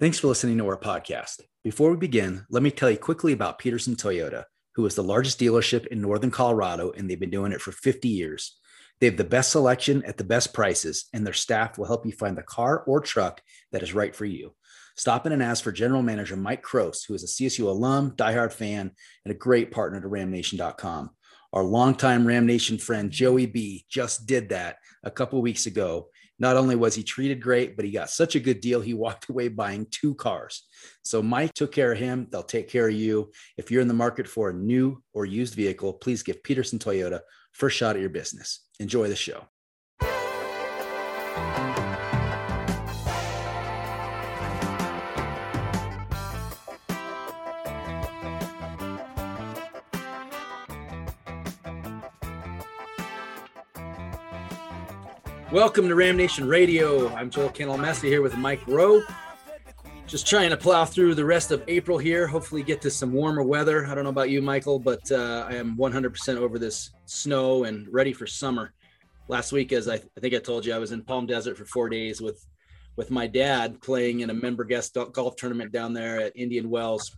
Thanks for listening to our podcast. Before we begin, let me tell you quickly about Pedersen Toyota, who is the largest dealership in Northern Colorado, and they've been doing it for 50 years. They have the best selection at the best prices, and their staff will help you find the car or truck that is right for you. Stop in and ask for General Manager Mike Cross, who is a CSU alum, diehard fan, and a great partner to RamNation.com. Our longtime Ram Nation friend Joey B just did that a couple weeks ago. Not only was he treated great, but he got such a good deal, he walked away buying two cars. So Mike took care of him. They'll take care of you. If you're in the market for a new or used vehicle, please give Pedersen Toyota first shot at your business. Enjoy the show. Welcome to Ram Nation Radio. I'm Joel Cantalamessa here with Mike Rowe. Just trying to plow through the rest of April here. Hopefully, get to some warmer weather. I don't know about you, Michael, but uh, I am 100% over this snow and ready for summer. Last week, as I, I think I told you, I was in Palm Desert for four days with with my dad playing in a member guest golf tournament down there at Indian Wells,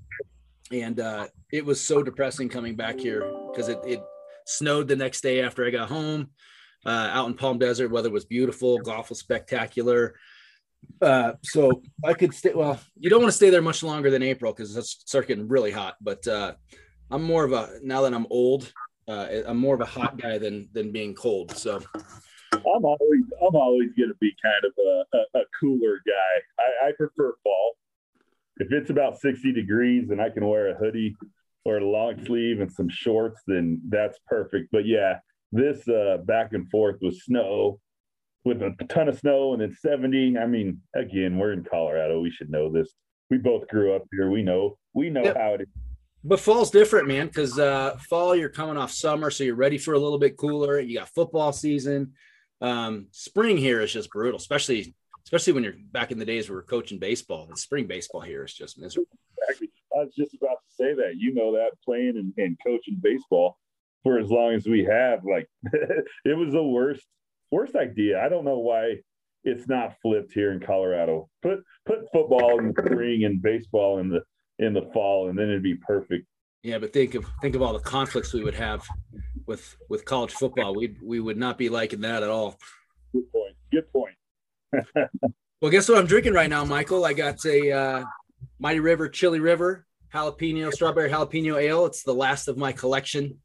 and uh, it was so depressing coming back here because it, it snowed the next day after I got home uh, out in Palm Desert. Weather was beautiful, golf was spectacular. Uh, so I could stay. Well, you don't want to stay there much longer than April because it's start getting really hot. But uh, I'm more of a now that I'm old, uh, I'm more of a hot guy than than being cold. So I'm always I'm always going to be kind of a, a, a cooler guy. I, I, prefer fall. If it's about 60 degrees and I can wear a hoodie or a long sleeve and some shorts, then that's perfect. But yeah, this uh, back and forth with snow, with a ton of snow, and then 70. I mean, again, we're in Colorado. We should know this. We both grew up here. We know. We know yep. how it is. But fall's different, man, because uh, fall you're coming off summer, so you're ready for a little bit cooler. You got football season. Um, spring here is just brutal, especially especially when you're back in the days we were coaching baseball. The spring baseball here is just miserable. Exactly. I was just about to say that. You know that playing and, and coaching baseball for as long as we have. Like it was the worst worst idea. I don't know why it's not flipped here in Colorado. Put put football in the spring and baseball in the in the fall, and then it'd be perfect. Yeah, but think of think of all the conflicts we would have with with college football. We we would not be liking that at all. Good point. Good point. well, guess what I'm drinking right now, Michael? I got a uh, Mighty River Chili River jalapeno strawberry jalapeno ale. It's the last of my collection.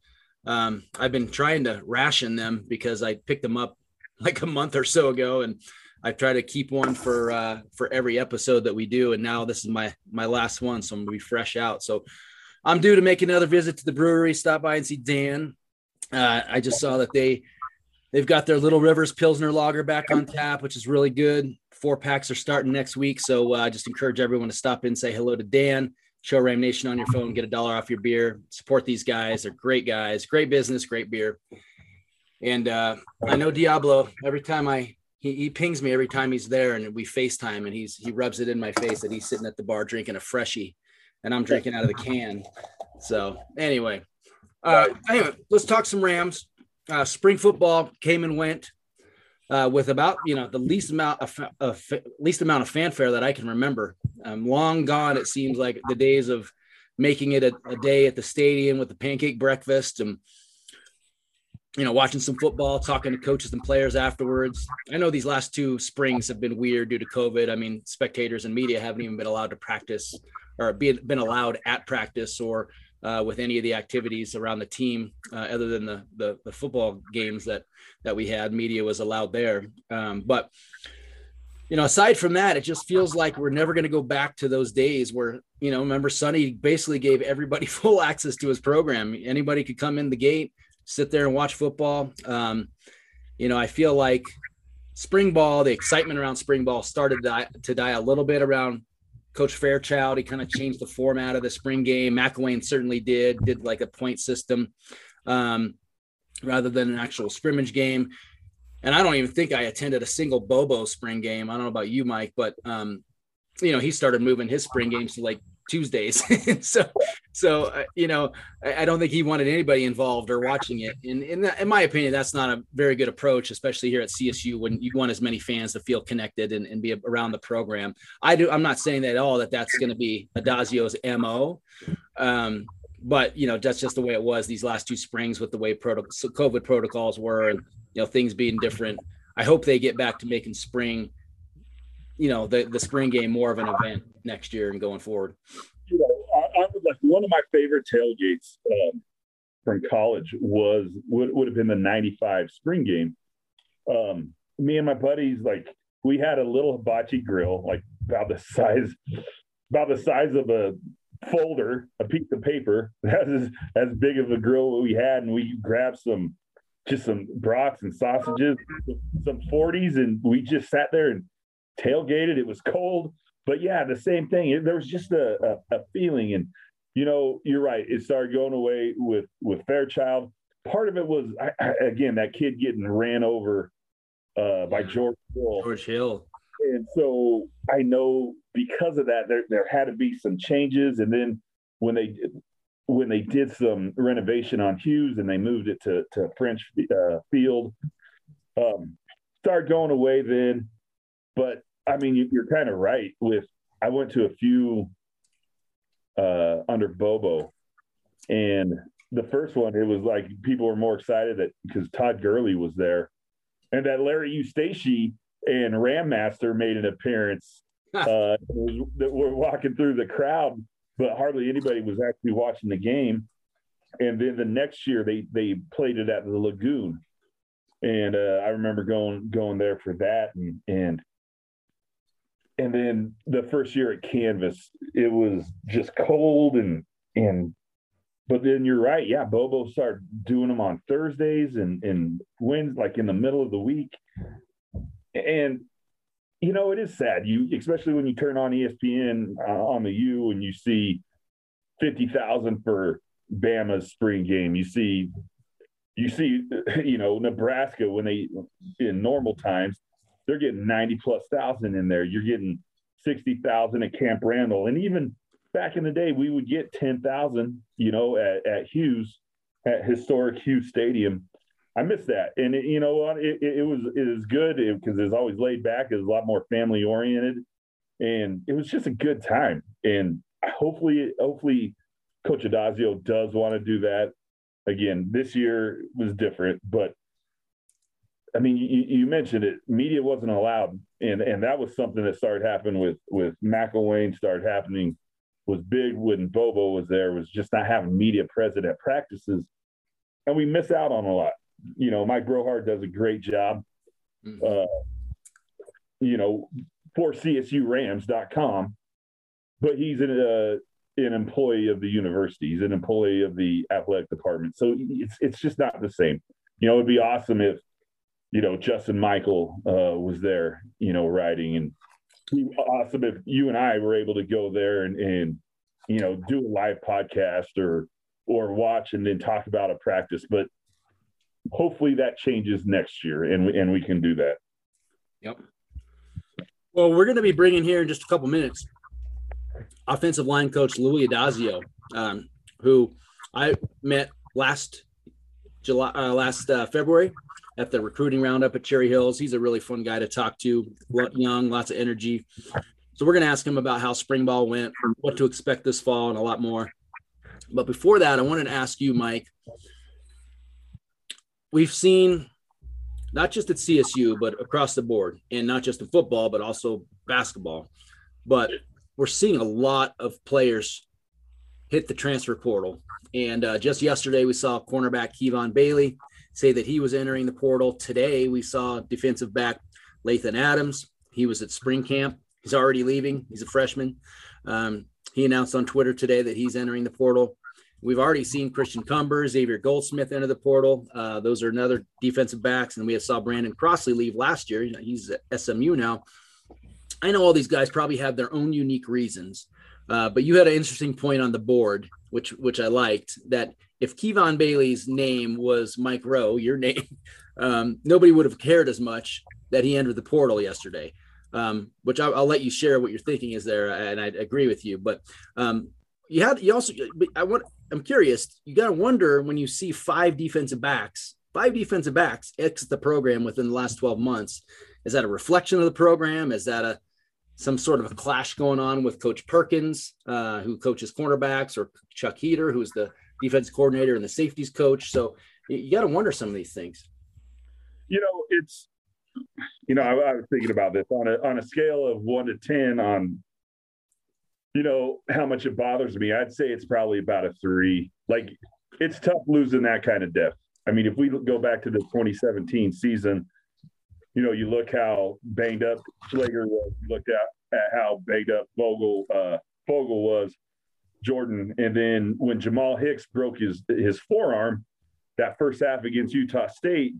Um, I've been trying to ration them because I picked them up like a month or so ago, and I try to keep one for uh, for every episode that we do. And now this is my my last one, so I'm gonna be fresh out. So I'm due to make another visit to the brewery, stop by and see Dan. Uh, I just saw that they they've got their Little Rivers Pilsner Lager back on tap, which is really good. Four packs are starting next week, so uh, I just encourage everyone to stop in, say hello to Dan show Ram Nation on your phone, get a dollar off your beer. Support these guys; they're great guys, great business, great beer. And uh, I know Diablo. Every time I he, he pings me every time he's there, and we FaceTime, and he's he rubs it in my face that he's sitting at the bar drinking a freshie, and I'm drinking out of the can. So anyway, uh, anyway, let's talk some Rams. Uh, spring football came and went uh, with about you know the least amount of, of, least amount of fanfare that I can remember. Um, long gone, it seems like the days of making it a, a, day at the stadium with the pancake breakfast and you know watching some football, talking to coaches and players afterwards. I know these last two springs have been weird due to COVID. I mean, spectators and media haven't even been allowed to practice or be, been allowed at practice or uh, with any of the activities around the team, uh, other than the, the, the football games that that we had. Media was allowed there, um, but you know, aside from that, it just feels like we're never going to go back to those days where you know, remember Sonny basically gave everybody full access to his program. Anybody could come in the gate, sit there and watch football. Um, you know, I feel like spring ball, the excitement around spring ball started to die, to die a little bit around Coach Fairchild, he kind of changed the format of the spring game. McElwain certainly did, did like a point system um, rather than an actual scrimmage game. And I don't even think I attended a single Bobo spring game. I don't know about you, Mike, but um, you know, he started moving his spring games to like Tuesdays. so, so uh, you know, I, I, don't think he wanted anybody involved or watching it. And in, in my opinion, that's not a very good approach, especially here at CSU when you want as many fans to feel connected and, and be around the program. I do. I'm not saying that at all that that's going to be Addazio's mo. Um, but you know, that's just the way it was these last two springs with the way proto- COVID protocols were, and you know, things being different. I hope they get back to making spring you know the the spring game more of an event next year and going forward. You know, I, I would like one of my favorite tailgates um, from college was would, would have been the '95 spring game. Um, me and my buddies, like we had a little hibachi grill, like about the size about the size of a folder, a piece of paper. That's as, as big of a grill we had, and we grabbed some just some brats and sausages, some 40s, and we just sat there and tailgated. It was cold, but yeah, the same thing. There was just a, a, a feeling, and you know, you're right. It started going away with with Fairchild. Part of it was I, I, again that kid getting ran over uh, by George Hill. George Hill. And so I know because of that, there there had to be some changes. And then when they when they did some renovation on Hughes and they moved it to to French uh, Field, um, started going away then. But I mean, you, are kind of right. With I went to a few uh, under Bobo, and the first one, it was like people were more excited that because Todd Gurley was there, and that Larry Eustachy and Ram Master made an appearance. uh, that were walking through the crowd, but hardly anybody was actually watching the game. And then the next year, they they played it at the Lagoon, and uh, I remember going going there for that, and and and then the first year at Canvas, it was just cold and and but then you're right, yeah. Bobo started doing them on Thursdays and and wins like in the middle of the week, and you know it is sad. You especially when you turn on ESPN uh, on the U and you see fifty thousand for Bama's spring game. You see, you see, you know Nebraska when they in normal times they're getting 90 plus thousand in there. You're getting 60,000 at Camp Randall. And even back in the day, we would get 10,000, you know, at, at Hughes, at historic Hughes Stadium. I miss that. And it, you know what? It, it, was, it was good because it was always laid back. It was a lot more family oriented and it was just a good time. And hopefully, hopefully Coach Addazio does want to do that again. This year was different, but I mean, you, you, mentioned it. Media wasn't allowed, and and that was something that started happening with with McElwain. Started happening was big when Bobo was there. Was just not having media present at practices, and we miss out on a lot. You know, Mike Brohard does a great job. Mm-hmm. Uh, you know, for CSURams.com, but he's an uh, an employee of the university. He's an employee of the athletic department. So it's it's just not the same. You know, it'd be awesome if you know, Justin Michael uh, was there, you know, riding and awesome if you and I were able to go there and, and, you know, do a live podcast or, or watch and then talk about a practice, but hopefully that changes next year and we, and we can do that. Yep. Well, we're going to be bringing here in just a couple minutes offensive line coach Louis Addazio, um, who I met last July, uh, last uh, February at the recruiting roundup at Cherry Hills. He's a really fun guy to talk to, young, lots of energy. So we're going to ask him about how spring ball went, what to expect this fall, and a lot more. But before that, I wanted to ask you, Mike. We've seen not just at CSU, but across the board, and not just in football, but also basketball. But we're seeing a lot of players hit the transfer portal. And uh, just yesterday, we saw cornerback Kevon Bailey say that he was entering the portal. Today, we saw defensive back Lathan Adams. He was at spring camp. He's already leaving. He's a freshman. Um, he announced on Twitter today that he's entering the portal. We've already seen Christian Cumber, Xavier Goldsmith enter the portal. Uh, those are another defensive backs. And we saw Brandon Crossley leave last year. He's at SMU now. I know all these guys probably have their own unique reasons, uh, but you had an interesting point on the board, which which I liked. That if Kevon Bailey's name was Mike Rowe, your name, um, nobody would have cared as much that he entered the portal yesterday. um, which I'll, I'll, let you share what you're thinking is there, and I agree with you. But um, you had you also I want I'm curious. You got to wonder when you see five defensive backs, five defensive backs exit the program within the last 12 months. Is that a reflection of the program? Is that a some sort of a clash going on with Coach Perkins, uh, who coaches cornerbacks, or Chuck Heater, who's the defense coordinator and the safeties coach? So you, got to wonder some of these things. You know, it's you know, I, I, was thinking about this on a on a scale of one to ten on, you know, how much it bothers me. I'd say it's probably about a three. Like it's tough losing that kind of depth. I mean, if we go back to the 2017 season, you know, you look how banged up Schlegel was. You looked at, at how banged up Vogel uh, Vogel was, Jordan, and then when Jamal Hicks broke his his forearm, that first half against Utah State,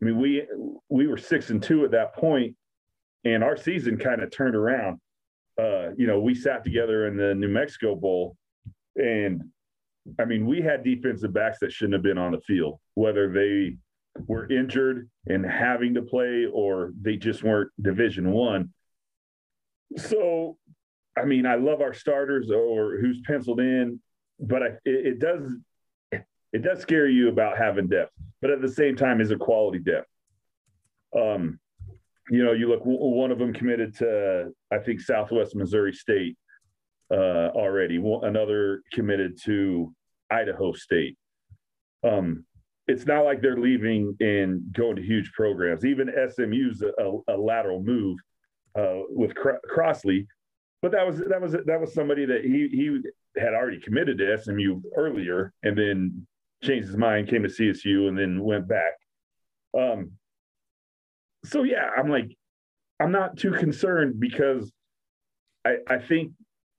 I mean, we we were six and two at that point, and our season kind of turned around. Uh, you know, we sat together in the New Mexico Bowl, and I mean, we had defensive backs that shouldn't have been on the field, whether they were injured and having to play or they just weren't Division One. So, I mean, I love our starters or who's penciled in, but I, it, it does it does scare you about having depth, but at the same time, is a quality depth. Um, you know, you look one of them committed to I think Southwest Missouri State uh, already. Another committed to Idaho State. Um, it's not like they're leaving and going to huge programs. Even SMU's a, a lateral move uh, with Crossley, but that was that was that was somebody that he he had already committed to SMU earlier, and then changed his mind, came to CSU, and then went back. Um, so yeah, I'm like, I'm not too concerned because I, I think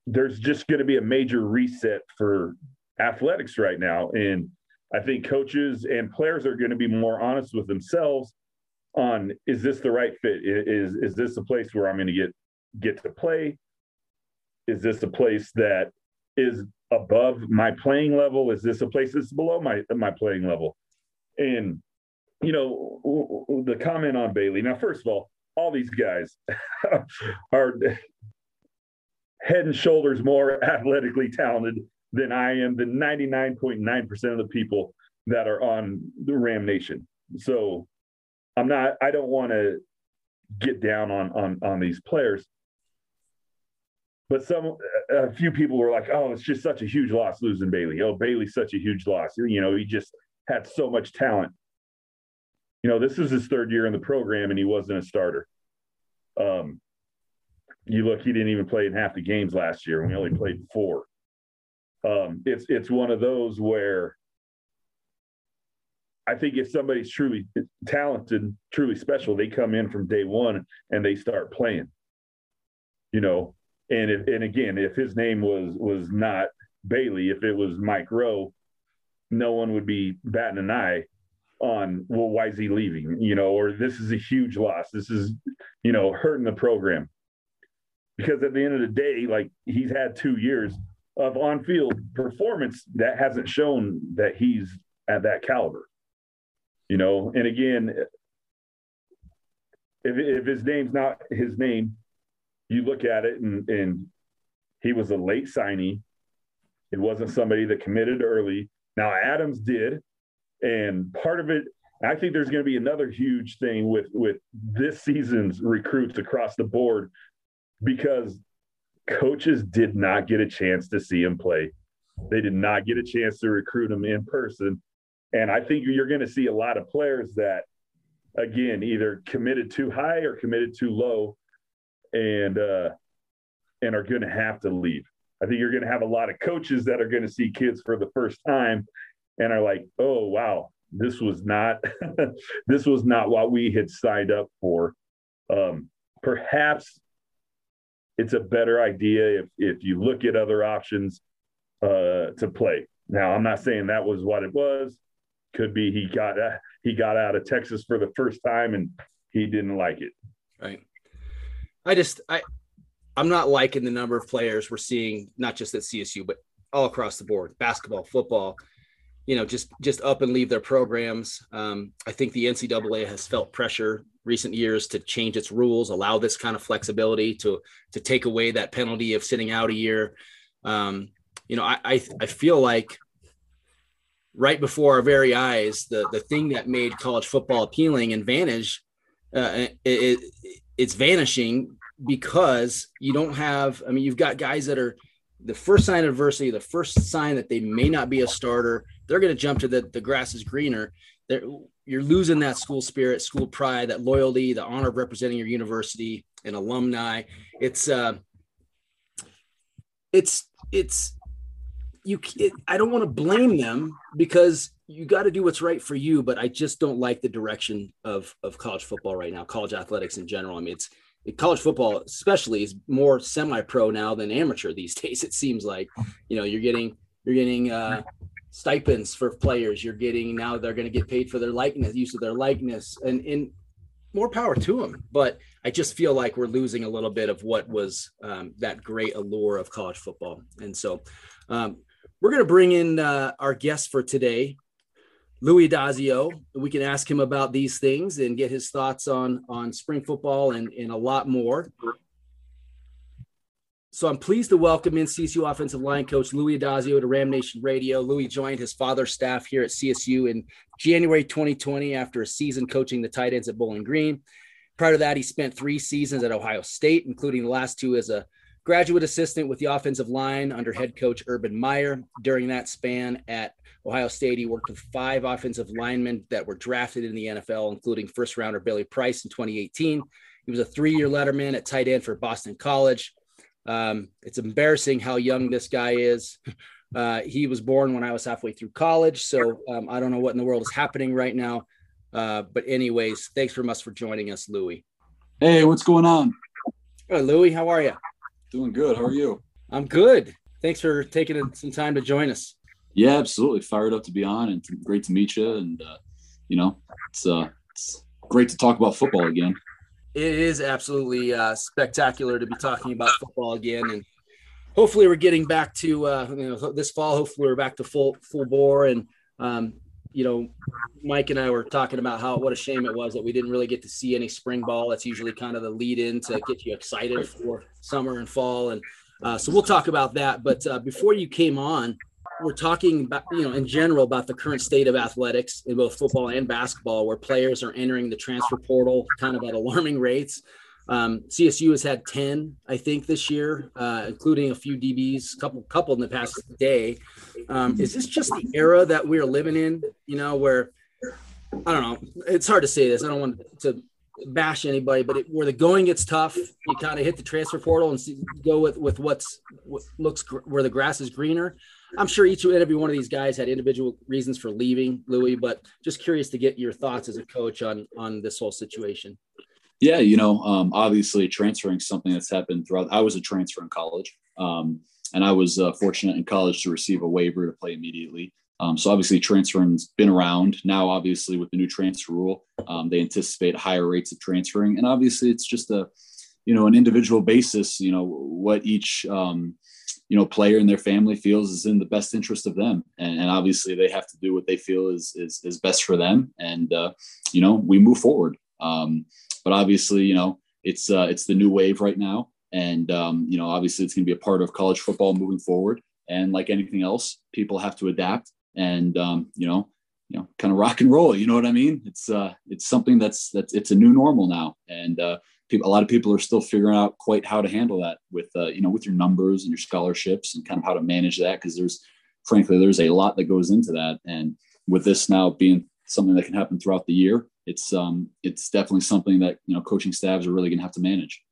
there's just going to be a major reset for athletics right now, and I think coaches and players are going to be more honest with themselves on is this the right fit? Is is this a place where I'm going to get get to play? Is this a place that is above my playing level? Is this a place that's below my my playing level? And you know, the comment on Bailey. Now, first of all, all these guys are head and shoulders more athletically talented than I am than 99.9% of the people that are on the Ram Nation. So I'm not I don't want to get down on on on these players but some a few people were like, "Oh, it's just such a huge loss losing Bailey. Oh, Bailey's such a huge loss. You know, he just had so much talent. You know, this is his third year in the program, and he wasn't a starter. Um, you look, he didn't even play in half the games last year. We only played four. Um, it's it's one of those where I think if somebody's truly talented, truly special, they come in from day one and they start playing. You know, and if, and again, if his name was was not Bailey, if it was Mike Rowe, no one would be batting an eye on well, why is he leaving? You know, or this is a huge loss. This is, you know, hurting the program. Because at the end of the day, like he's had two years of on-field performance that hasn't shown that he's at that caliber. You know, and again, if if his name's not his name, you look at it and, and he was a late signee. It wasn't somebody that committed early. Now Adams did, and part of it, I think there's going to be another huge thing with with this season's recruits across the board because coaches did not get a chance to see him play. They did not get a chance to recruit him in person. And I think you're going to see a lot of players that, again, either committed too high or committed too low and uh, and are going to have to leave. I think you're going to have a lot of coaches that are going to see kids for the first time and are like, "Oh wow, this was not this was not what we had signed up for." Um, perhaps it's a better idea if if you look at other options uh, to play. Now, I'm not saying that was what it was. Could be he got uh, he got out of Texas for the first time and he didn't like it. Right. I just I I'm not liking the number of players we're seeing, not just at CSU, but all across the board, basketball, football. you know, just just up and leave their programs. Um, I think the NCAA has felt pressure recent years to change its rules, allow this kind of flexibility to to take away that penalty of sitting out a year. Um, you know, I, I I feel like right before our very eyes, the the thing that made college football appealing and Vantage, uh, it, it, it's vanishing because you don't have. I mean, you've got guys that are the first sign of adversity, the first sign that they may not be a starter, they're going to jump to the the grass is greener. They're, you're losing that school spirit, school pride, that loyalty, the honor of representing your university and alumni. It's uh, it's it's you. It, I don't want to blame them because you got to do what's right for you. But I just don't like the direction of of college football right now, college athletics in general. I mean, it's college football especially is more semi-pro now than amateur these days it seems like you know you're getting you're getting uh, stipends for players you're getting now they're going to get paid for their likeness use of their likeness and in more power to them but i just feel like we're losing a little bit of what was um, that great allure of college football and so um, we're going to bring in uh, our guest for today Louis Addazio. We can ask him about these things and get his thoughts on on spring football and, and a lot more. So I'm pleased to welcome in CSU offensive line coach Louis Addazio to Ram Nation Radio. Louis joined his father's staff here at CSU in January 2020 after a season coaching the tight ends at Bowling Green. Prior to that, he spent three seasons at Ohio State, including the last two as a graduate assistant with the offensive line under head coach Urban Meyer. During that span at Ohio State, he worked with five offensive linemen that were drafted in the NFL, including first rounder Billy Price in 2018. He was a three year letterman at tight end for Boston College. Um, it's embarrassing how young this guy is. Uh, he was born when I was halfway through college, so um, I don't know what in the world is happening right now. Uh, but anyways, thanks for much for joining us, Louis. Hey, what's going on? Hey, Louis, how are you? Doing good. How are you? I'm good. Thanks for taking some time to join us. Yeah, absolutely. Fired up to be on, and great to meet you. And uh, you know, it's uh, it's great to talk about football again. It is absolutely uh, spectacular to be talking about football again, and hopefully we're getting back to uh, you know this fall. Hopefully we're back to full full bore, and um, you know, Mike and I were talking about how what a shame it was that we didn't really get to see any spring ball. That's usually kind of the lead in to get you excited for summer and fall, and uh, so we'll talk about that. But uh, before you came on, we're talking about, you know, in general about the current state of athletics in both football and basketball, where players are entering the transfer portal kind of at alarming rates. Um, CSU has had 10, I think, this year, uh, including a few DBs, couple couple in the past day. Um, is this just the era that we're living in? You know, where I don't know. It's hard to say this. I don't want to bash anybody, but it, where the going gets tough, you kind of hit the transfer portal and see, go with with what's what looks where the grass is greener. I'm sure each and every one of these guys had individual reasons for leaving Louis, but just curious to get your thoughts as a coach on on this whole situation. Yeah, you know, um, obviously transferring something that's happened throughout. I was a transfer in college, um, and I was uh, fortunate in college to receive a waiver to play immediately. Um, so obviously transferring's been around now. Obviously with the new transfer rule, um, they anticipate higher rates of transferring, and obviously it's just a, you know, an individual basis. You know what each um, you know player and their family feels is in the best interest of them and, and obviously they have to do what they feel is is, is best for them and uh, you know we move forward um, but obviously you know it's uh, it's the new wave right now and um, you know obviously it's going to be a part of college football moving forward and like anything else people have to adapt and um, you know you know kind of rock and roll you know what i mean it's uh it's something that's that's it's a new normal now and uh people, a lot of people are still figuring out quite how to handle that with, uh, you know, with your numbers and your scholarships and kind of how to manage that. Cause there's, frankly, there's a lot that goes into that. And with this now being something that can happen throughout the year, it's, um, it's definitely something that, you know, coaching staffs are really going to have to manage.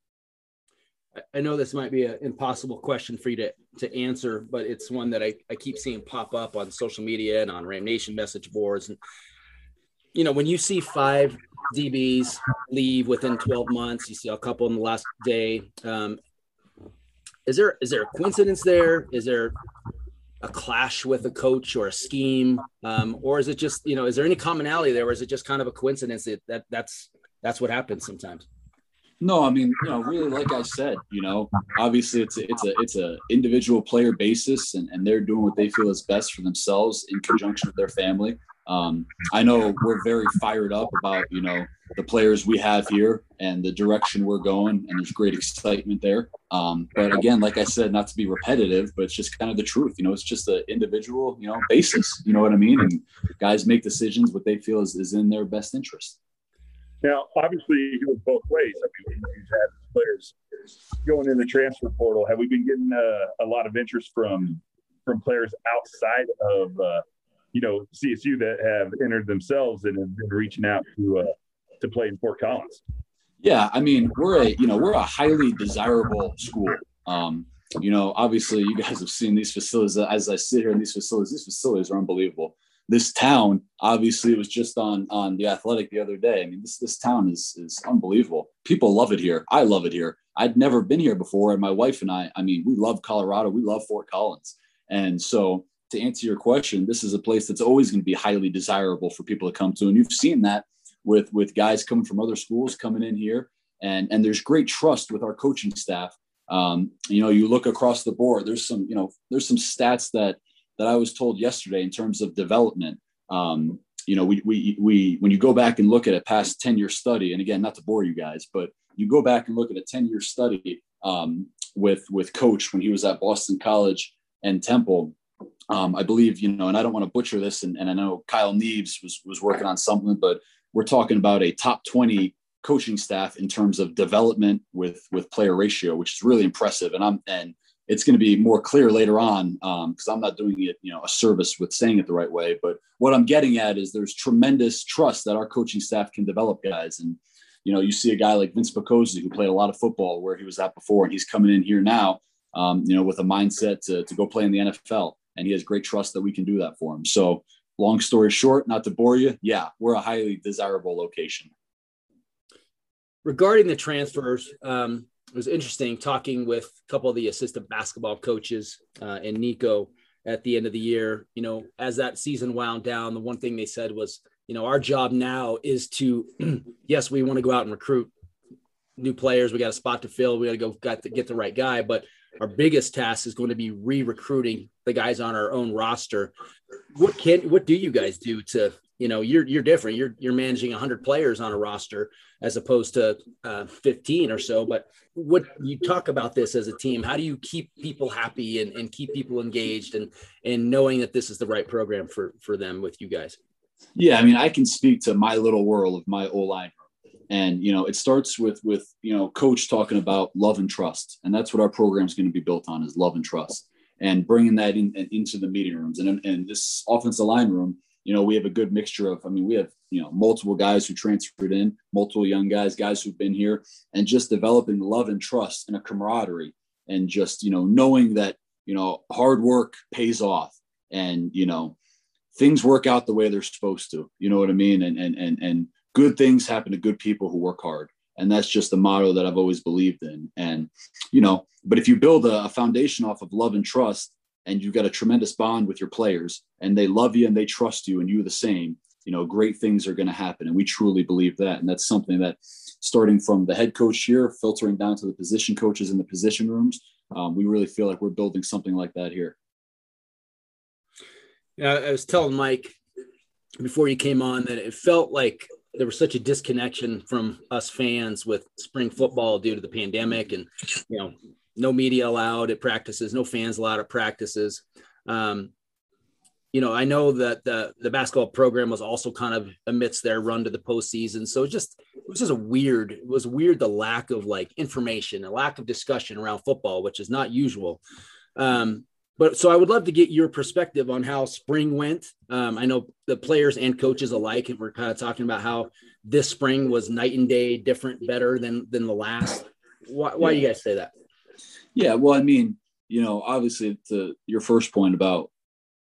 I know this might be an impossible question for you to, to answer, but it's one that I, I keep seeing pop up on social media and on Ram Nation message boards. And, you know, when you see five DBs leave within 12 months. You see a couple in the last day. Um, is there is there a coincidence there? Is there a clash with a coach or a scheme, um, or is it just you know is there any commonality there, or is it just kind of a coincidence that, that that's that's what happens sometimes? No, I mean, you know, really, like I said, you know, obviously it's a, it's a it's a individual player basis, and, and they're doing what they feel is best for themselves in conjunction with their family. Um, I know we're very fired up about you know the players we have here and the direction we're going, and there's great excitement there. Um, but again, like I said, not to be repetitive, but it's just kind of the truth. You know, it's just an individual, you know, basis. You know what I mean? And guys make decisions what they feel is, is in their best interest. Now, obviously, it goes both ways. I mean, you've had players going in the transfer portal. Have we been getting uh, a lot of interest from from players outside of uh, you know CSU that have entered themselves and have been reaching out to uh, to play in Fort Collins? Yeah, I mean, we're a you know we're a highly desirable school. Um, you know, obviously, you guys have seen these facilities. As I sit here in these facilities, these facilities are unbelievable this town obviously was just on on the athletic the other day i mean this this town is is unbelievable people love it here i love it here i'd never been here before and my wife and i i mean we love colorado we love fort collins and so to answer your question this is a place that's always going to be highly desirable for people to come to. And you've seen that with with guys coming from other schools coming in here. And and there's great trust with our coaching staff. Um, you know you look across the board there's some you know there's some stats that that I was told yesterday in terms of development. Um, you know, we, we, we, when you go back and look at a past 10 year study, and again, not to bore you guys, but you go back and look at a 10 year study um, with, with coach when he was at Boston college and Temple, um, I believe, you know, and I don't want to butcher this. And, and I know Kyle Neves was, was working on something, but we're talking about a top 20 coaching staff in terms of development with, with player ratio, which is really impressive. And I'm, and it's going to be more clear later on because um, I'm not doing it, you know, a service with saying it the right way. But what I'm getting at is there's tremendous trust that our coaching staff can develop guys. And, you know, you see a guy like Vince Picozzi who played a lot of football where he was at before, and he's coming in here now, um, you know, with a mindset to, to go play in the NFL. And he has great trust that we can do that for him. So, long story short, not to bore you, yeah, we're a highly desirable location. Regarding the transfers, um, it was interesting talking with a couple of the assistant basketball coaches uh, and Niko at the end of the year. You know, as that season wound down, the one thing they said was, you know, our job now is to, yes, we want to go out and recruit new players. We got a spot to fill. We got to go got to get the right guy, but our biggest task is going to be re-recruiting the guys on our own roster. What can what do you guys do to you know you're you're different. You're you're managing 100 players on a roster as opposed to uh, 15 or so. But what you talk about this as a team? How do you keep people happy and, and keep people engaged and and knowing that this is the right program for for them with you guys? Yeah, I mean, I can speak to my little world of my O line and you know it starts with with you know coach talking about love and trust. And that's what our program is going to be built on is love and trust and bringing that in, into the meeting rooms. And and this offensive line room you know we have a good mixture of i mean we have you know multiple guys who transferred in multiple young guys guys who've been here and just developing love and trust and a camaraderie and just you know knowing that you know hard work pays off and you know things work out the way they're supposed to you know what i mean? And and and and good things happen to good people who work hard. And that's just the motto that i've always believed in. And you know but if you build a, a, foundation off of love and trust and you've got a tremendous bond with your players and they love you and they trust you and you the same you know great things are going to happen. And we truly believe that. And that's something that starting from the head coach here filtering down to the position coaches in the position rooms um, we really feel like we're building something like that here. Yeah i was telling mike before you came on that it felt like there was such a disconnection from us fans with spring football due to the pandemic and you know no media allowed at practices no fans allowed at practices. Um, you know i know that the the basketball program was also kind of amidst their run to the postseason. So it just it was just a weird it was weird the lack of like information a lack of discussion around football which is not usual. Um, but so I would love to get your perspective on how spring went. Um, I know the players and coaches alike, and we're kind of talking about how this spring was night and day different, better than than the last. Why, why yeah. do you guys say that? Yeah, well, I mean, you know, obviously, to your first point about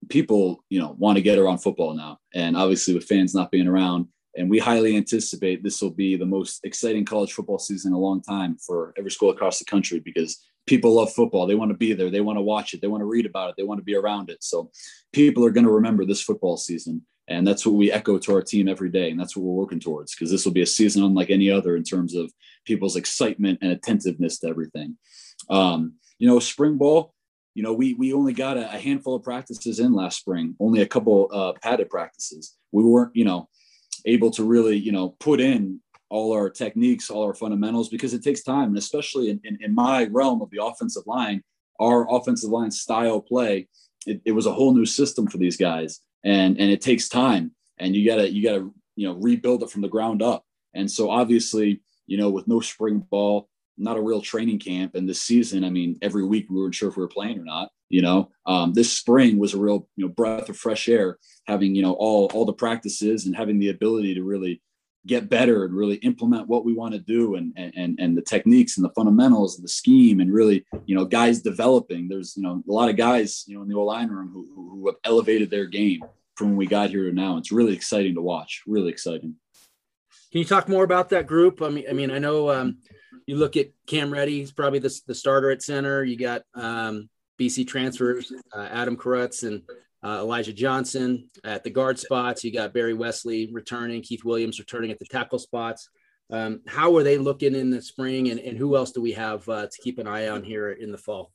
people, you know, want to get around football now, and obviously with fans not being around, and we highly anticipate this will be the most exciting college football season in a long time for every school across the country because people love football. They want to be there. They want to watch it. They want to read about it. They want to be around it. So people are going to remember this football season. And that's what we echo to our team every day. And that's what we're working towards because this will be a season unlike any other in terms of people's excitement and attentiveness to everything. Um, you know, spring ball, you know, we, we only got a, a handful of practices in last spring, only a couple uh, padded practices. We weren't, you know, able to really, you know, put in all our techniques, all our fundamentals, because it takes time. And especially in, in, in my realm of the offensive line, our offensive line style play, it, it was a whole new system for these guys. And and it takes time. And you gotta you gotta you know rebuild it from the ground up. And so obviously you know with no spring ball not a real training camp. And this season i mean every week we weren't sure if we were playing or not you know? Um, this spring was a real you know breath of fresh air having you know all all the practices and having the ability to really get better and really implement what we want to do and and and the techniques and the fundamentals and the scheme and really you know guys developing. There's you know a lot of guys you know in the O line room who, who have elevated their game from when we got here to now. It's really exciting to watch really exciting. Can you talk more about that group? I mean i mean i know um, you look at cam reddy he's probably the, the starter at center. You got um, bc transfers uh, adam Karutz and uh, Elijah Johnson at the guard spots. You got Barry Wesley returning, Keith Williams returning at the tackle spots. Um, how are they looking in the spring, and, and who else do we have uh, to keep an eye on here in the fall?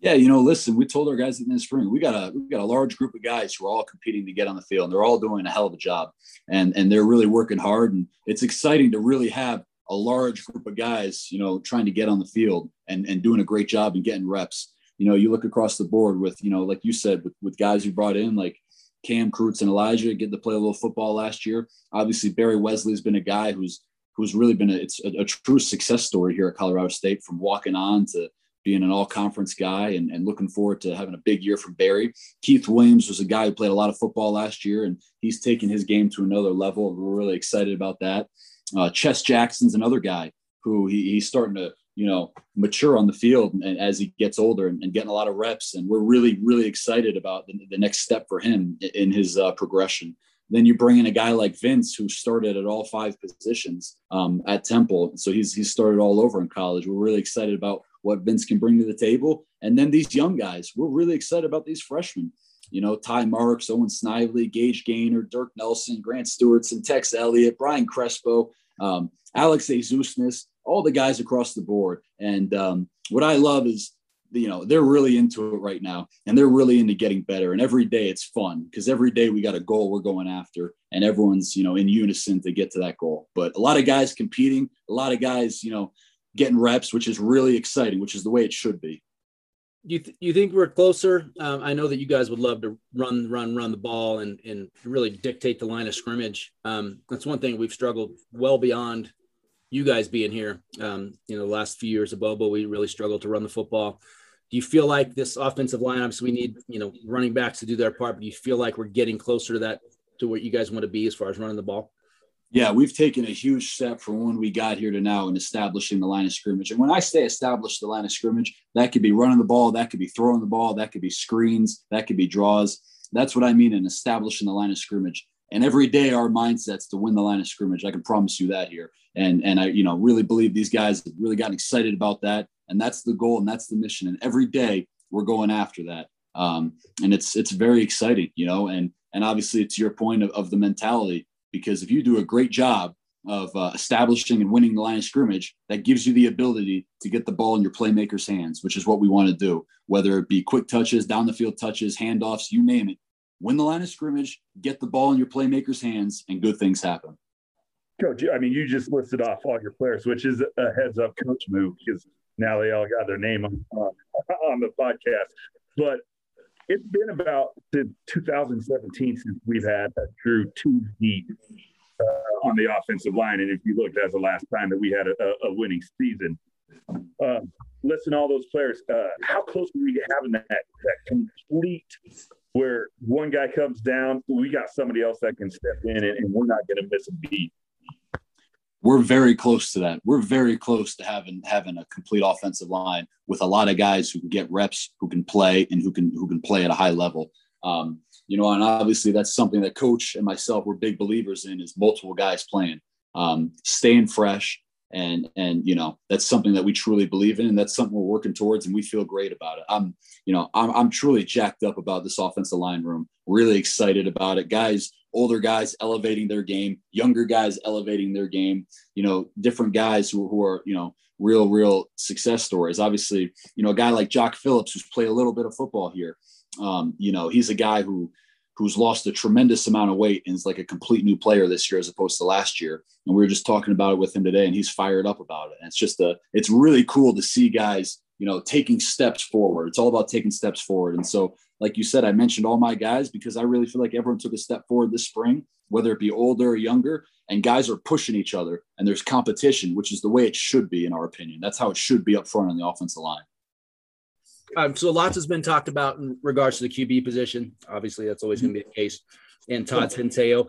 Yeah, you know, listen, we told our guys in the spring we got a we got a large group of guys who are all competing to get on the field. And they're all doing a hell of a job, and and they're really working hard. And it's exciting to really have a large group of guys, you know, trying to get on the field and and doing a great job and getting reps you know, you look across the board with, you know, like you said, with, with guys you brought in, like Cam Karutz and Elijah getting to play a little football last year. Obviously, Barry Wesley has been a guy who's who's really been a, it's a, a, true success story here at Colorado State from walking on to being an all conference guy and, and looking forward to having a big year from Barry. Keith Williams was a guy who played a lot of football last year and he's taken his game to another level. We're really excited about that. Uh, Chess Jackson's another guy who he, he's starting to you know, mature on the field and as he gets older and, and, getting a lot of reps. And we're really, really excited about the, the next step for him in his uh, progression. Then you bring in a guy like Vince, who started at all five positions um, at Temple. So he's he's started all over in college. We're really excited about what Vince can bring to the table. And then these young guys, we're really excited about these freshmen. You know, Ty Marks, Owen Snively, Gage Gaynor, Dirk Nelson, Grant Stewartson, Tex Elliott, Brian Crespo, um, Alex Azusness all the guys across the board. And um, what I love is, you know, they're really into it right now and they're really into getting better. And every day it's fun because every day we got a goal we're going after and everyone's, you know, in unison to get to that goal. But a lot of guys competing, a lot of guys, you know, getting reps, which is really exciting, which is the way it should be. You, th- you think we're closer? Um, I know that you guys would love to run, run, run the ball and, and really dictate the line of scrimmage. Um, that's one thing we've struggled well beyond you guys being here, um, you know, the last few years of Bobo, we really struggled to run the football. Do you feel like this offensive line, obviously we need, you know, running backs to do their part, but do you feel like we're getting closer to that, to what you guys want to be as far as running the ball? Yeah, we've taken a huge step from when we got here to now in establishing the line of scrimmage. And when I say establish the line of scrimmage, that could be running the ball, that could be throwing the ball, that could be screens, that could be draws. That's what I mean in establishing the line of scrimmage. And every day our mindset's to win the line of scrimmage. I can promise you that here. And and I, you know, really believe these guys have really gotten excited about that. And that's the goal and that's the mission. And every day we're going after that. Um, and it's it's very exciting, you know, and and obviously it's your point of, of the mentality because if you do a great job of uh, establishing and winning the line of scrimmage, that gives you the ability to get the ball in your playmakers' hands, which is what we want to do. Whether it be quick touches, down the field touches, handoffs, you name it, win the line of scrimmage, get the ball in your playmakers' hands, and good things happen. Coach, I mean, you just listed off all your players, which is a heads up coach move because now they all got their name on, on the podcast. But it's been about since 2017 since we've had a true two deep uh, on the offensive line. And if you look, that's the last time that we had a, a winning season. Uh, listen, all those players, uh, how close were we having that, that complete where one guy comes down, we got somebody else that can step in and, and we're not going to miss a beat. We're very close to that. We're very close to having having a complete offensive line with a lot of guys who can get reps, who can play, and who can who can play at a high level. Um, you know, and obviously that's something that coach and myself were big believers in is multiple guys playing, um, staying fresh, and and you know that's something that we truly believe in and that's something we're working towards and we feel great about it. I'm you know i'm, I'm truly jacked up about this offensive line room. Really excited about it. Guys older guys elevating their game younger guys elevating their game you know different guys who, who are you know real real success stories. Obviously you know a guy like jock phillips who's played a little bit of football here um, you know he's a guy who who's lost a tremendous amount of weight and is like a complete new player this year as opposed to last year. And we were just talking about it with him today, and he's fired up about it. And it's just a, it's really cool to see guys, you know, taking steps forward. It's all about taking steps forward. And so, like you said, I mentioned all my guys because I really feel like everyone took a step forward this spring, whether it be older or younger, and guys are pushing each other, and there's competition, which is the way it should be, in our opinion. That's how it should be up front on the offensive line. Um, so lots has been talked about in regards to the QB position. Obviously, that's always going to be the case. And Todd Centeio,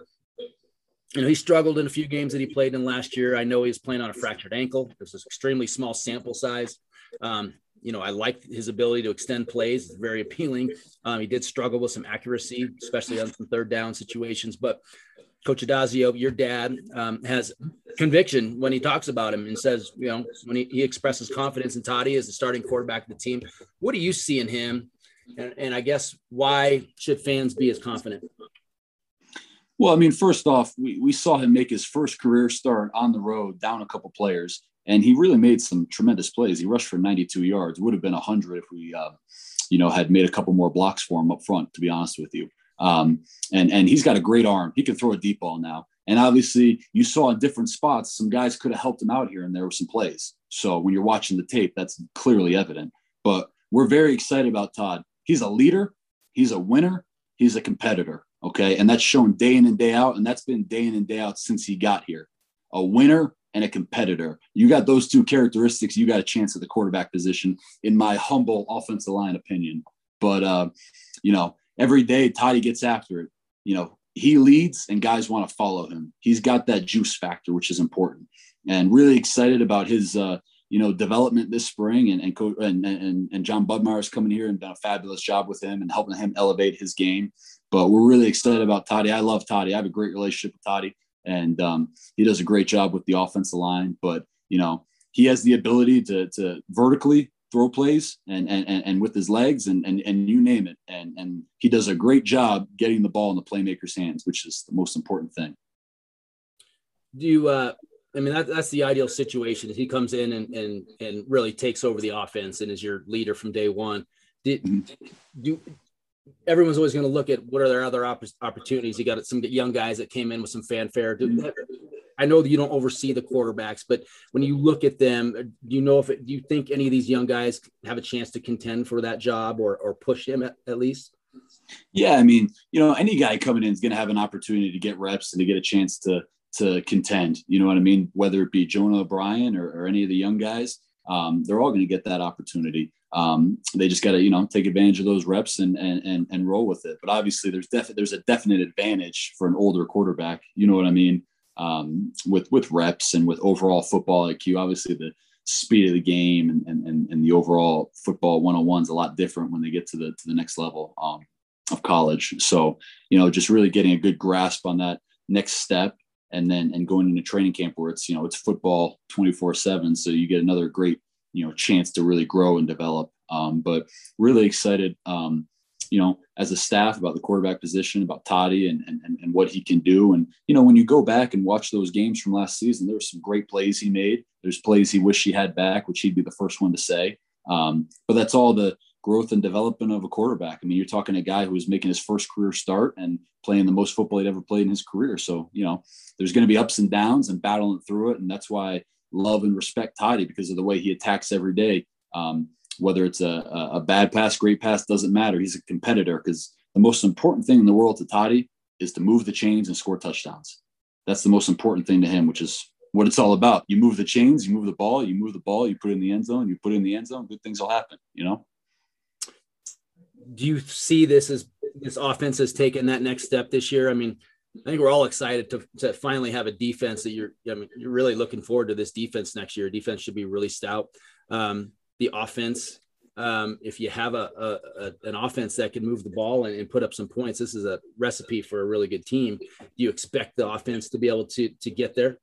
you know, he struggled in a few games that he played in last year. I know he was playing on a fractured ankle. This is an extremely small sample size. Um, you know, I like his ability to extend plays. It's very appealing. Um, he did struggle with some accuracy, especially on some third down situations. But Coach Addazio, your dad, um, has conviction when he talks about him and says, you know, when he, he, expresses confidence in Toddy as the starting quarterback of the team. What do you see in him? And, and I guess why should fans be as confident? Well, I mean, first off, we, we saw him make his first career start on the road, down a couple players, and he really made some tremendous plays. He rushed for 92 yards. Would have been 100 if we, uh, you know, had made a couple more blocks for him up front. To be honest with you, um, and and he's got a great arm. He can throw a deep ball now. And obviously, you saw in different spots, some guys could have helped him out here and there were some plays. So when you're watching the tape, that's clearly evident. But we're very excited about Todd. He's a leader, he's a winner, he's a competitor. Okay. And that's shown day in and day out. And that's been day in and day out since he got here. A winner and a competitor. You got those two characteristics, you got a chance at the quarterback position, in my humble offensive line opinion. But, uh, you know, every day Toddy gets after it. You know, he leads and guys want to follow him. He's got that juice factor, which is important. And really excited about his uh, you know, development this spring and and, and and and John Budmeyer is coming here and done a fabulous job with him and helping him elevate his game. But we're really excited about Toddy. I love Toddy. I have a great relationship with Toddy, and um, he does a great job with the offensive line. But you know, he has the ability to to vertically throw plays and and and with his legs and and and you name it. And and he does a great job getting the ball in the playmaker's hands, which is the most important thing. Do you uh I mean that, that's the ideal situation. He comes in and, and and really takes over the offense and is your leader from day one. Did mm-hmm. do everyone's always going to look at what are their other opportunities. You got some young guys that came in with some fanfare. Do, I know that you don't oversee the quarterbacks, but when you look at them, do you know if it, do you think any of these young guys have a chance to contend for that job or or push him at, at least? Yeah, I mean, you know, any guy coming in is going to have an opportunity to get reps and to get a chance to to contend. You know what I mean? Whether it be Jonah O'Brien or, or any of the young guys, um, they're all going to get that opportunity. Um, they just got to, you know, take advantage of those reps and and and, and roll with it. But obviously, there's definitely there's a definite advantage for an older quarterback. You know what I mean? Um, with with reps and with overall football IQ. Obviously, the speed of the game and and, and the overall football one on one is a lot different when they get to the to the next level um, of college. So you know, just really getting a good grasp on that next step. And then and going into training camp where it's you know it's football 24 seven so you get another great you know chance to really grow and develop um, but really excited um, you know, as a staff about the quarterback position, about Toddy and, and, and what he can do. And, you know, when you go back and watch those games from last season, there were some great plays he made. There's plays he wished he had back, which he'd be the first one to say. Um, but that's all the growth and development of a quarterback. I mean, you're talking a guy who was making his first career start and playing the most football he'd ever played in his career. So, you know, there's going to be ups and downs and battling through it. And that's why I love and respect Toddy because of the way he attacks every day. Um, whether it's a, a bad pass, great pass, doesn't matter. He's a competitor because the most important thing in the world to Toddy is to move the chains and score touchdowns. That's the most important thing to him, which is what it's all about. You move the chains, you move the ball, you move the ball, you put it in the end zone, you put it in the end zone, good things will happen, you know? Do you see this as this offense has taken that next step this year? I mean, I think we're all excited to, to finally have a defense that you're, I mean, you're really looking forward to this defense next year. Defense should be really stout. Um, the offense. Um, if you have a, a, a, an offense that can move the ball and, and, put up some points, this is a recipe for a really good team. Do you expect the offense to be able to to get there?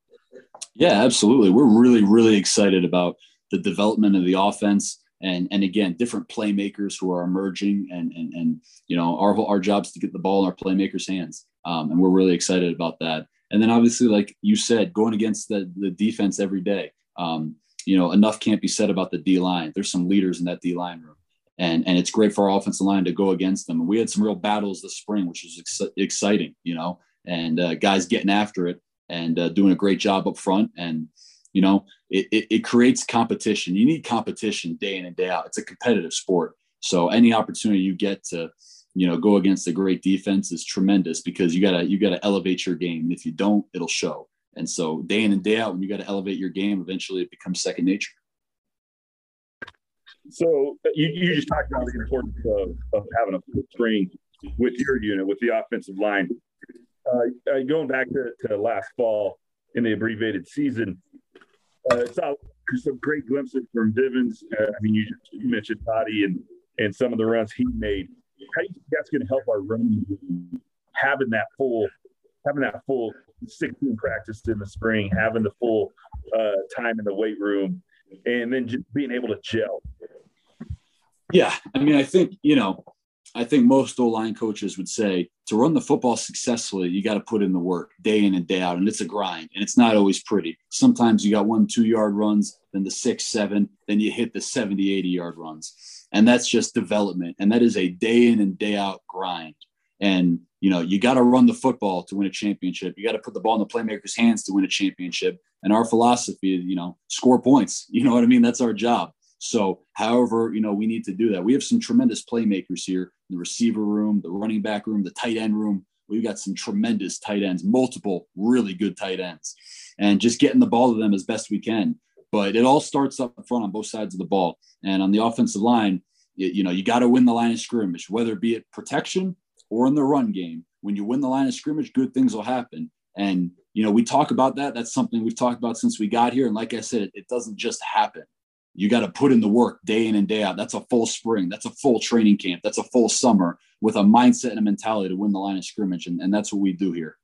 Yeah, absolutely. We're really, really excited about the development of the offense and and again different playmakers who are emerging and and and you know our our job is to get the ball in our playmakers hands um, and we're really excited about that and then obviously like you said going against the the defense every day um, you know enough can't be said about the d line. There's some leaders in that d line room. And and it's great for our offensive line to go against them. And we had some real battles this spring which is ex- exciting you know and uh, guys getting after it and uh, doing a great job up front. And you know it, it, it creates competition. You need competition day in and day out. It's a competitive sport. So any opportunity you get to you know go against a great defense is tremendous because you gotta you gotta elevate your game. And if you don't it'll show and so day in and day out when you got to elevate your game eventually it becomes second nature so you, you just talked about the importance of, of having a full string with your unit with the offensive line uh, going back to, to last fall in the abbreviated season uh, saw some great glimpses from Vivens. Uh, I mean, you, you mentioned Toddy and and some of the runs he made. How do you think that's going to help our running having that full having that full 16 practice in the spring, having the full uh, time in the weight room, and then just being able to gel. Yeah, I mean, I think you know I think most O line coaches would say to run the football successfully, you got to put in the work day in and day out. And it's a grind and it's not always pretty. Sometimes you got one, two yard runs, then the six, seven, then you hit the 70, 80 yard runs. And that's just development. And that is a day in and day out grind. And, you know, you got to run the football to win a championship. You got to put the ball in the playmaker's hands to win a championship. And our philosophy is, you know, score points. You know what I mean? That's our job. So, however, you know, we need to do that. We have some tremendous playmakers here the receiver room, the running back room, the tight end room. We've got some tremendous tight ends, multiple really good tight ends, and just getting the ball to them as best we can. But it all starts up front on both sides of the ball. And on the offensive line, you, know, you got to win the line of scrimmage, whether it be it protection or in the run game. When you win the line of scrimmage, good things will happen. And, you know, we talk about that. That's something we've talked about since we got here. And like I said, it, it doesn't just happen you got to put in the work day in and day out. That's a full spring. That's a full training camp. That's a full summer with a mindset and a mentality to win the line of scrimmage. And, and that's what we do here.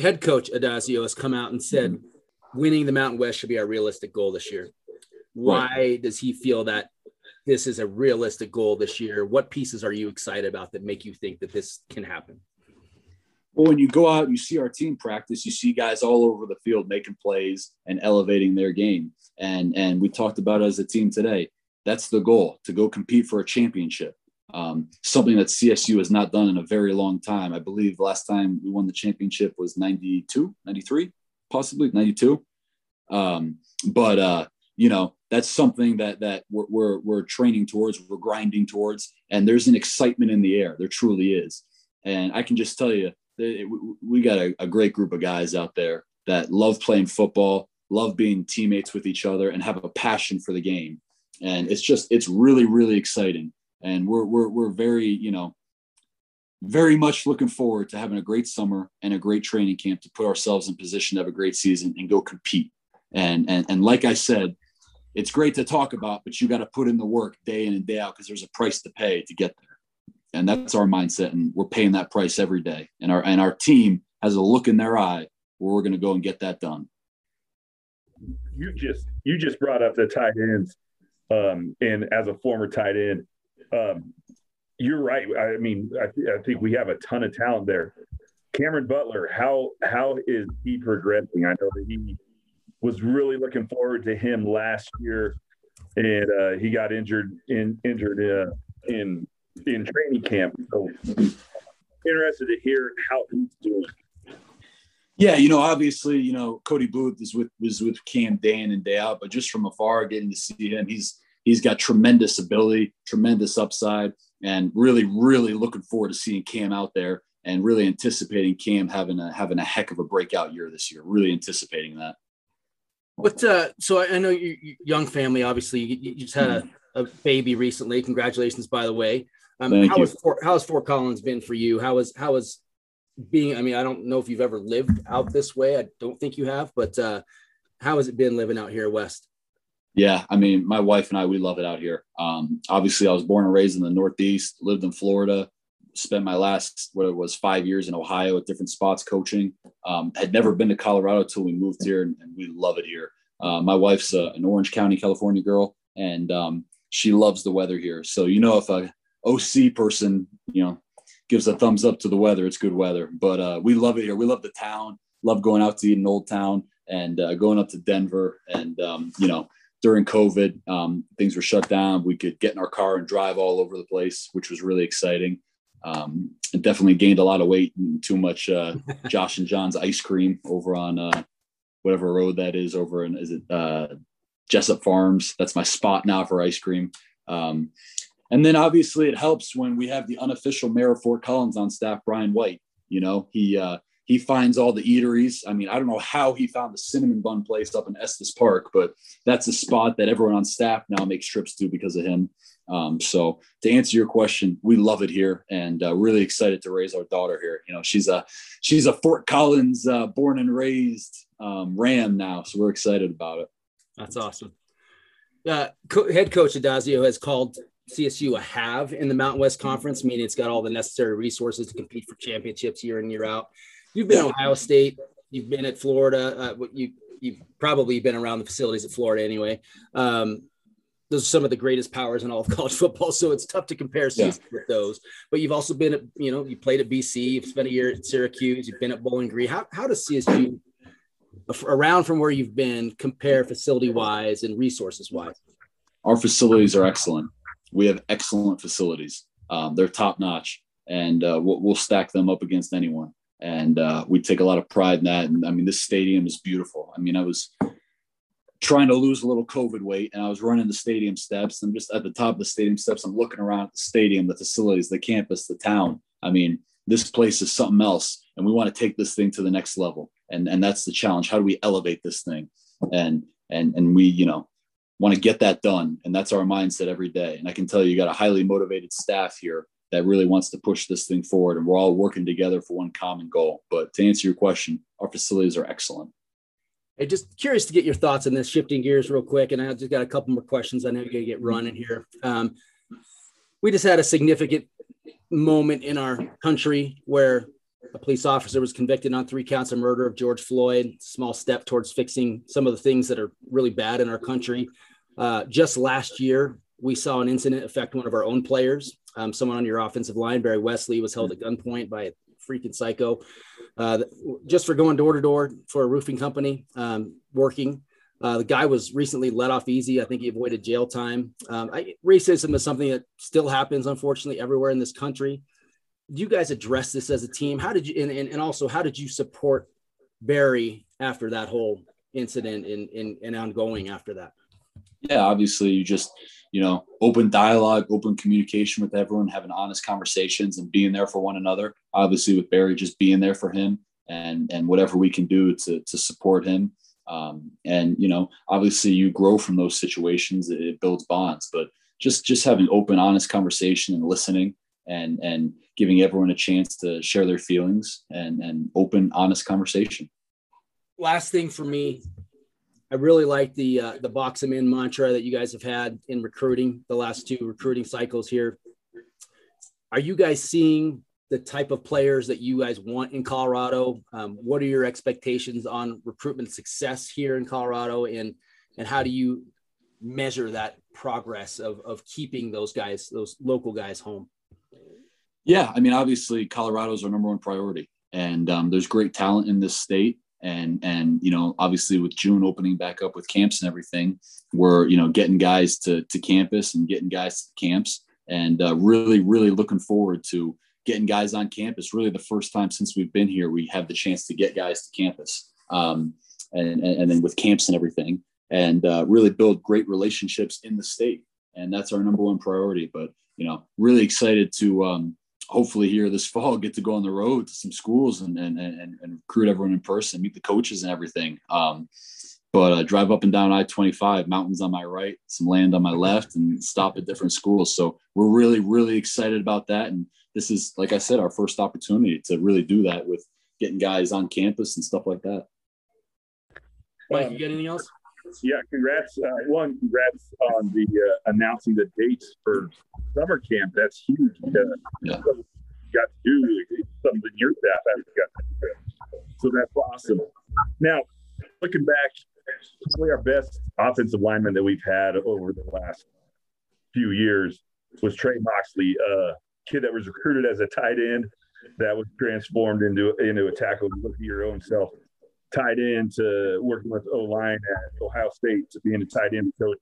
Head coach Addazio has come out and said mm-hmm. winning the Mountain West should be our realistic goal this year. Why right. does he feel that this is a realistic goal this year? What pieces are you excited about that make you think that this can happen? Well, when you go out, and you see our team practice, you see guys all over the field making plays and elevating their game. And and we talked about as a team today. That's the goal to go compete for a championship. Um, something that CSU has not done in a very long time. I believe last time we won the championship was 92, 93, possibly 92. Um, but uh, you know, that's something that that we're, we're, we're training towards, we're grinding towards, and there's an excitement in the air. There truly is. And I can just tell you, we got a, a great group of guys out there that love playing football, love being teammates with each other, and have a passion for the game. And it's just it's really really exciting. And we're we're we're very you know very much looking forward to having a great summer and a great training camp to put ourselves in position to have a great season and go compete. And and and like I said, it's great to talk about, but you got to put in the work day in and day out because there's a price to pay to get there. And that's our mindset and we're paying that price every day. And our and our team has a look in their eye where we're going to go and get that done. You just you just brought up the tight ends um, and as a former tight end um, you're right. I mean I, th- I think we have a ton of talent there. Cameron butler how how is he progressing? I know that he was really looking forward to him last year and uh, he got injured in injured uh, in in training camp. So interested to hear how he's doing. Yeah, you know, obviously, you know, Cody Booth is with was with Cam Dan and day out, but just from afar, getting to see him, he's he's got tremendous ability, tremendous upside, and really, really looking forward to seeing Cam out there and really anticipating Cam having a having a heck of a breakout year this year. Really anticipating that. What uh, so I know you young family. Obviously, you, you just had a, a baby recently. Congratulations, by the way. Um, how has Fort, how has Fort Collins been for you? How is how is being? I mean, I don't know if you've ever lived out this way. I don't think you have, but uh, how has it been living out here west? Yeah, I mean, my wife and I we love it out here. Um, obviously, I was born and raised in the Northeast, lived in Florida, spent my last what it was five years in Ohio at different spots coaching. Um, had never been to Colorado until we moved here, and, and we love it here. Uh, my wife's an Orange County, California girl, and um, she loves the weather here. So you know, if a OC person, you know, gives a thumbs up to the weather, it's good weather. But uh, we love it here. We love the town. Love going out to eat in Old Town and uh, going up to Denver. And um, you know, during COVID, um, things were shut down. We could get in our car and drive all over the place, which was really exciting. Um, and definitely gained a lot of weight and too much uh, Josh and John's ice cream over on uh, whatever road that is over in is it uh, Jessup Farms. That's my spot now for ice cream. Um, and then obviously it helps when we have the unofficial mayor of Fort Collins on staff, Brian White. You know, he uh, he finds all the eateries. I mean, I don't know how he found the cinnamon bun place up in Estes Park, but that's a spot that everyone on staff now makes trips to because of him. Um, so to answer your question, we love it here and uh, really excited to raise our daughter here. You know, she's a she's a Fort Collins uh, born and raised um, Ram now, so we're excited about it. That's awesome. Uh, co- head coach Addazio has called CSU a have in the Mountain West Conference, meaning it's got all the necessary resources to compete for championships year in year out. You've been Ohio State, you've been at Florida, uh, you you've probably been around the facilities at Florida anyway. Um, those are some of the greatest powers in all of college football, so it's tough to compare yeah. with those. But you've also been at, you know, you played at BC, you've spent a year at Syracuse, you've been at Bowling Green. How how does CSU around from where you've been compare facility wise and resources wise? Our facilities are excellent. We have excellent facilities. Um, they're top notch, and uh, we'll, we'll, stack them up against anyone and uh, we take a lot of pride in that. And I mean, this stadium is beautiful. I mean, I was trying to lose a little COVID weight, and I was running the stadium steps. I'm just at the top of the stadium steps. I'm looking around at the stadium, the facilities, the campus, the town. I mean, this place is something else, and we want to take this thing to the next level. And and that's the challenge. How do we elevate this thing? And and and we, you know, want to get that done. And that's our mindset every day. And I can tell you, you got a highly motivated staff here that really wants to push this thing forward and we're all working together for one common goal but to answer your question our facilities are excellent just curious to get your thoughts on this shifting gears real quick and i just got a couple more questions. I know you're going to get running here. Um, we just had a significant moment in our country where a police officer was convicted on three counts of murder of george floyd small step towards fixing some of the things that are really bad in our country. Uh, just last year we saw an incident affect one of our own players. Um, someone on your offensive line, Barry Wesley, was held at gunpoint by a freaking psycho uh, just for going door to door for a roofing company um, working. Uh, the guy was recently let off easy. I think he avoided jail time. Um, I, racism is something that still happens, unfortunately, everywhere in this country. Do you guys address this as a team? How did you, and, and, and also, how did you support Barry after that whole incident and, and, and ongoing after that? Yeah, obviously, you just you know, open dialogue, open communication with everyone, having honest conversations and being there for one another. Obviously, with Barry, just being there for him and and whatever we can do to to support him. Um, and you know, obviously, you grow from those situations. It, it builds bonds, but just just having open, honest conversation and listening and and giving everyone a chance to share their feelings and and open, honest conversation. Last thing for me, I really like the uh, the box them in mantra that you guys have had in recruiting the last two recruiting cycles here. Are you guys seeing the type of players that you guys want in Colorado? Um, what are your expectations on recruitment success here in Colorado, and and how do you measure that progress of of keeping those guys, those local guys, home? Yeah, I mean, obviously, Colorado is our number one priority, and um, there's great talent in this state and and you know obviously with June opening back up with camps and everything, we're you know getting guys to to campus and getting guys to camps, and uh, really really looking forward to getting guys on campus. Really, the first time since we've been here, we have the chance to get guys to campus, um, and, and, and then with camps and everything, and uh, really build great relationships in the state, and that's our number one priority. But you know, really excited to um, hopefully here this fall get to go on the road to some schools and and and, and recruit everyone in person, meet the coaches and everything. Um, but uh, drive up and down I-25, mountains on my right, some land on my left, and stop at different schools. So we're really, really excited about that. And this is, like I said, our first opportunity to really do that with getting guys on campus and stuff like that. Mike, you got anything else? Yeah, congrats. Uh, one, congrats on the uh, announcing the dates for summer camp. That's huge. Uh, yeah. got to do something your staff hasn't got to do. So that's awesome. Now, looking back, probably our best offensive lineman that we've had over the last few years was Trey Moxley, a kid that was recruited as a tight end that was transformed into into a tackle. Look at your own self, tight end to working with O line at Ohio State to being a tight end coach,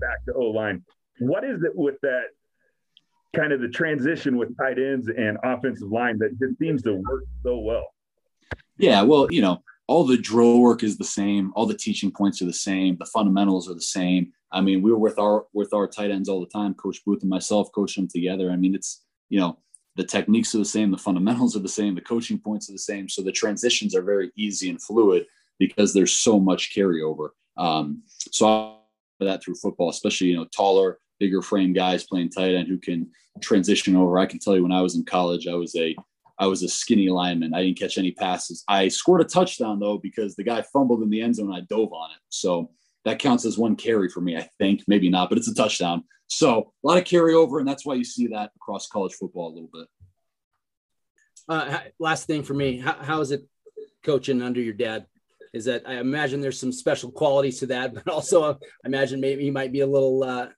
back to O line. What is it with that kind of the transition with tight ends and offensive line that just seems to work so well? Yeah, well, you know, all the drill work is the same, all the teaching points are the same, the fundamentals are the same. I mean, we were with our with our tight ends all the time, Coach Booth and myself coaching them together. I mean, it's you know, the techniques are the same, the fundamentals are the same, the coaching points are the same. So the transitions are very easy and fluid because there's so much carryover. Um, so I that through football, especially you know taller, bigger frame guys playing tight end who can transition over. I can tell you when I was in college, I was a I was a skinny lineman. I didn't catch any passes. I scored a touchdown though because the guy fumbled in the end zone. I dove on it. So that counts as one carry for me, I think. Maybe not, but it's a touchdown. So a lot of carryover, and that's why you see that across college football a little bit. Uh, last thing for me, how, how is it coaching under your dad? Is that I imagine there's some special qualities to that, but also uh, I imagine maybe he might be a little uh,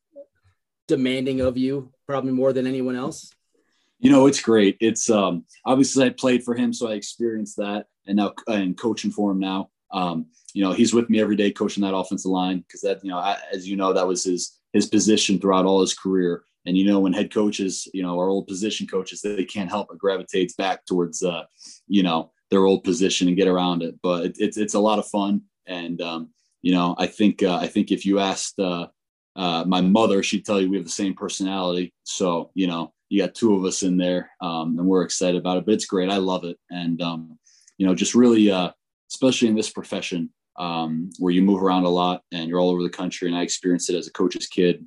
demanding of you, probably more than anyone else. You know, it's great. It's um, obviously I played for him, so I experienced that, and now and coaching for him now. Um, you know, he's with me every day coaching that offensive line because that, you know, I, as you know, that was his his position throughout all his career. And you know, when head coaches, you know, our old position coaches, they can't help but gravitates back towards, uh, you know, their old position and get around it. But it, it's it's a lot of fun, and um, you know, I think uh, I think if you asked uh, uh, my mother, she'd tell you we have the same personality. So you know, you got two of us in there, um, and we're excited about it. But it's great. I love it, and um, you know, just really, uh, especially in this profession, um, where you move around a lot and you're all over the country. And I experienced it as a coach's kid.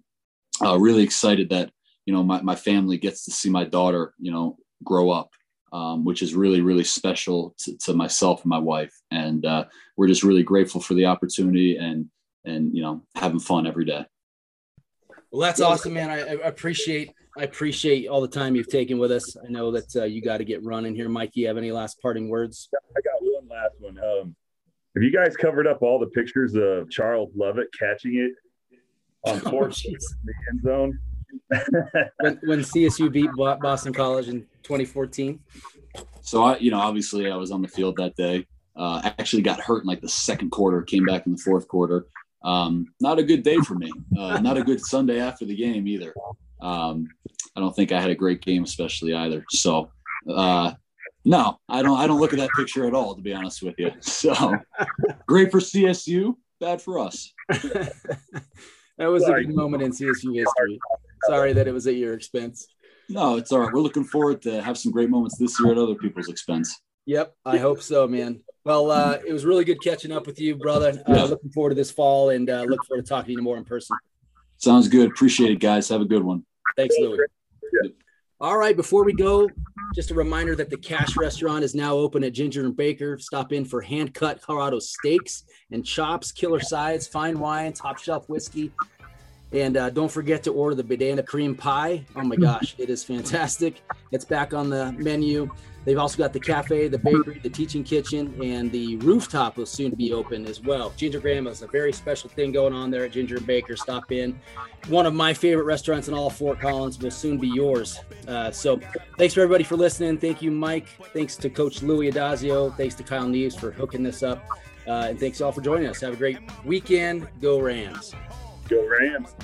Uh, really excited that you know my, my family gets to see my daughter, you know, grow up, um, which is really really special to, to, myself and my wife. And uh, we're just really grateful for the opportunity and and you know having fun every day. Well, that's awesome, man. I, I appreciate I appreciate all the time you've taken with us. I know that uh, you got to get running here, Mike. You have any last parting words? I got one last one. Um, have you guys covered up all the pictures of Charles Lovett catching it on oh, fourth in the end zone? when, when, CSU beat Boston College in 2014. So I, you know, obviously I was on the field that day. Uh, actually got hurt in like the second quarter. Came back in the fourth quarter. Um, not a good day for me. Uh, not a good Sunday after the game either. Um, I don't think I had a great game, especially either. So uh, no, I don't. I don't look at that picture at all, to be honest with you. So great for CSU, bad for us. that was Sorry. a big moment in CSU history. Sorry that it was at your expense. No, it's all right. We're looking forward to have some great moments this year at other people's expense. Yep, I hope so, man. Well, uh, it was really good catching up with you, brother. Uh, yeah. Looking forward to this fall and uh, look forward to talking to you more in person. Sounds good. Appreciate it, guys. Have a good one. Thanks, Louis. Yeah. All right, before we go, just a reminder that the Cache Restaurant is now open at Ginger and Baker. Stop in for hand cut Colorado steaks and chops, killer sides, fine wine, top shelf whiskey. And uh, don't forget to order the banana cream pie. Oh my gosh, it is fantastic. It's back on the menu. They've also got the cafe, the bakery, the teaching kitchen, and the rooftop will soon be open as well. Ginger Grandma is a very special thing going on there at Ginger and Baker. Stop in. One of my favorite restaurants in all of Fort Collins will soon be yours. Uh, so thanks for everybody for listening. Thank you, Mike. Thanks to Coach Louis Addazio. Thanks to Kyle Neves for hooking this up. Uh, and thanks all for joining us. Have a great weekend. Go Rams. Go Rams.